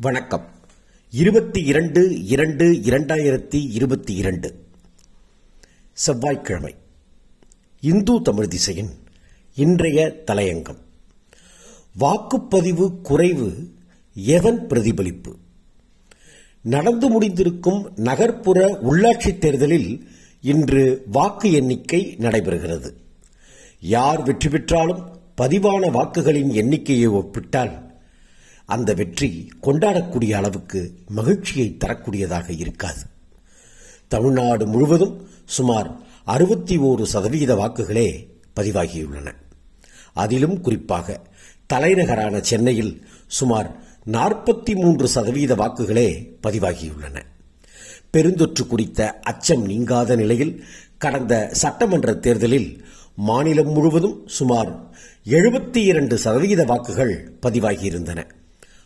வணக்கம். இருபத்தி இரண்டு இரண்டு இரண்டாயிரத்தி இருபத்தி இரண்டு. செவ்வாய்க்கிழமை. இந்து தமிழ் திசையின் இன்றைய தலையங்கம். வாக்குப்பதிவு குறைவு எதன் பிரதிபலிப்பு? நடந்து முடிந்திருக்கும் நகர்ப்புற உள்ளாட்சித் தேர்தலில் இன்று வாக்கு எண்ணிக்கை நடைபெறுகிறது. யார் வெற்றி பெற்றாலும் பதிவான வாக்குகளின் எண்ணிக்கையை ஒப்பிட்டால் அந்த வெற்றி கொண்டாடக்கூடிய அளவுக்கு மகிழ்ச்சியை தரக்கூடியதாக இருக்காது. தமிழ்நாடு முழுவதும் சுமார் அறுபத்தி ஓரு சதவீத வாக்குகளே பதிவாகியுள்ளன. அதிலும் குறிப்பாக தலைநகரான சென்னையில் சுமார் நாற்பத்தி மூன்று சதவீத வாக்குகளே பதிவாகியுள்ளன. பெருந்தொற்று குறித்த அச்சம் நீங்காத நிலையில் கடந்த சட்டமன்ற தேர்தலில் மாநிலம் முழுவதும் சுமார் எழுபத்தி இரண்டு சதவீத வாக்குகள் பதிவாகியிருந்தன.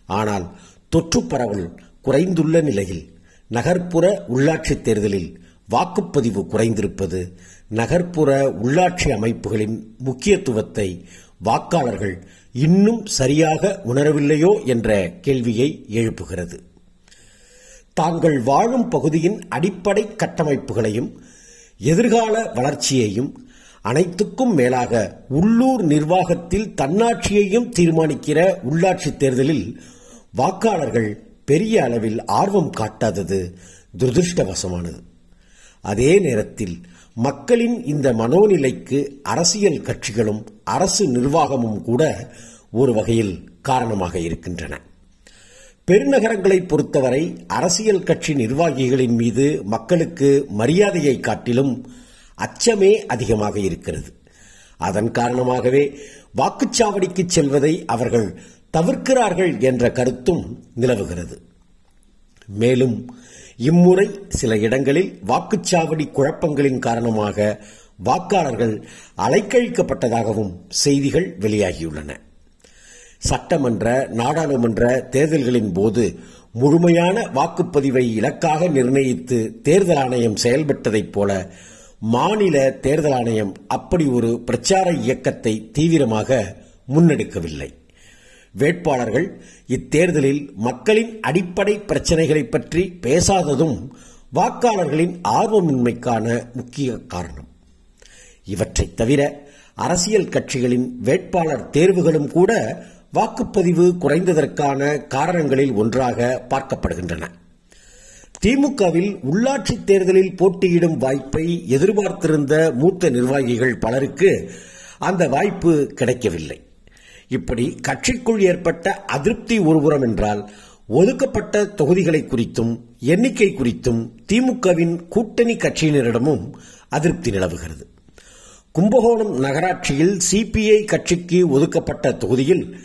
ஆனால் தொற்று பரவல் குறைந்துள்ள நிலையில் நகர்ப்புற உள்ளாட்சித் தேர்தலில் வாக்குப்பதிவு குறைந்திருப்பது நகர்ப்புற உள்ளாட்சி அமைப்புகளின் முக்கியத்துவத்தை வாக்காளர்கள் இன்னும் சரியாக உணரவில்லையோ என்ற கேள்வியை எழுப்புகிறது. தாங்கள் வாழும் பகுதியின் அடிப்படை கட்டமைப்புகளையும் எதிர்கால வளர்ச்சியையும் அனைத்துக்கும் மேலாக உள்ளூர் நிர்வாகத்தில் தன்னாட்சியையும் தீர்மானிக்கிற உள்ளாட்சித் தேர்தலில் வாக்காளர்கள் பெரிய அளவில் ஆர்வம் காட்டாதது துரதிருஷ்டவசமானது. அதே நேரத்தில் மக்களின் இந்த மனோநிலைக்கு அரசியல் கட்சிகளும் அரசு நிர்வாகமும் கூட ஒரு வகையில் காரணமாக இருக்கின்றன. பெருநகரங்களை பொறுத்தவரை அரசியல் கட்சி நிர்வாகிகளின் மீது மக்களுக்கு மரியாதையை காட்டிலும் அச்சமே அதிகமாக இருக்கிறது. அதன் காரணமாகவே வாக்குச்சாவடிக்கு செல்வதை அவர்கள் தவிர்க்கிறார்கள் என்ற கருத்தும் நிலவுகிறது. மேலும் இம்முறை சில இடங்களில் வாக்குச்சாவடி குழப்பங்களின் காரணமாக வாக்காளர்கள் அலைக்கழிக்கப்பட்டதாகவும் செய்திகள் வெளியாகியுள்ளன. சட்டமன்ற நாடாளுமன்ற தேர்தல்களின் போது முழுமையான வாக்குப்பதிவை இலக்காக நிர்ணயித்து தேர்தல் ஆணையம் செயல்பட்டதைப் போல மாநில தேர்தல் ஆணையம் அப்படி ஒரு பிரச்சார இயக்கத்தை தீவிரமாக முன்னெடுக்கவில்லை. வேட்பாளர்கள் இத்தேர்தலில் மக்களின் அடிப்படை பிரச்சனைகளை பற்றி பேசாததும் வாக்காளர்களின் ஆர்வமின்மைக்கான முக்கிய காரணம். இவற்றை தவிர அரசியல் கட்சிகளின் வேட்பாளர் தேர்வுகளும் கூட வாக்குப்பதிவு குறைந்ததற்கான காரணங்களில் ஒன்றாக பார்க்கப்படுகின்றன. திமுகவில் உள்ளாட்சி தேர்தலில் போட்டியிடும் வாய்ப்பை எதிர்பார்த்திருந்த மூத்த நிர்வாகிகள் பலருக்கு அந்த வாய்ப்பு கிடைக்கவில்லை. இப்படி கட்சிக்குள் ஏற்பட்ட அதிருப்தி ஒருபுறம் என்றால் ஒதுக்கப்பட்ட தொகுதிகளை குறித்தும் எண்ணிக்கை குறித்தும் திமுகவின் கூட்டணி கட்சியினரிடமும் அதிருப்தி நிலவுகிறது. கும்பகோணம் நகராட்சியில் சிபிஐ கட்சிக்கு ஒதுக்கப்பட்ட தொகுதியில்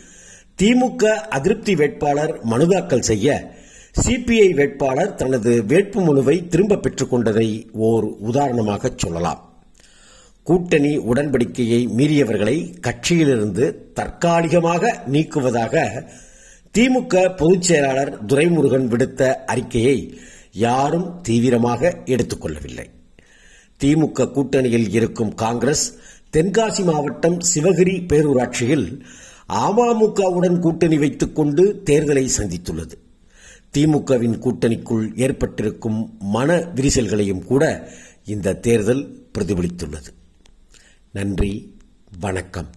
திமுக அதிருப்தி வேட்பாளர் மனு தாக்கல் செய்ய சிபிஐ வேட்பாளர் தனது வேட்புமனுவை திரும்ப பெற்றுக் கொண்டதை ஓர் உதாரணமாக சொல்லலாம். கூட்டணி உடன்படிக்கையை மீறியவர்களை கட்சியிலிருந்து தற்காலிகமாக நீக்குவதாக திமுக பொதுச் செயலாளர் துரைமுருகன் விடுத்த அறிக்கையை யாரும் தீவிரமாக எடுத்துக்கொள்ளவில்லை திமுக கூட்டணியில் இருக்கும் காங்கிரஸ் தென்காசி மாவட்டம் சிவகிரி பேரூராட்சியில் அமமுகவுடன் கூட்டணி வைத்துக் கொண்டு தேர்தலை சந்தித்துள்ளது. திமுகவின் கூட்டணிக்குள் ஏற்பட்டிருக்கும் மன விரிசல்களையும் கூட இந்த தேர்தல் பிரதிபலித்துள்ளது. நன்றி. வணக்கம்.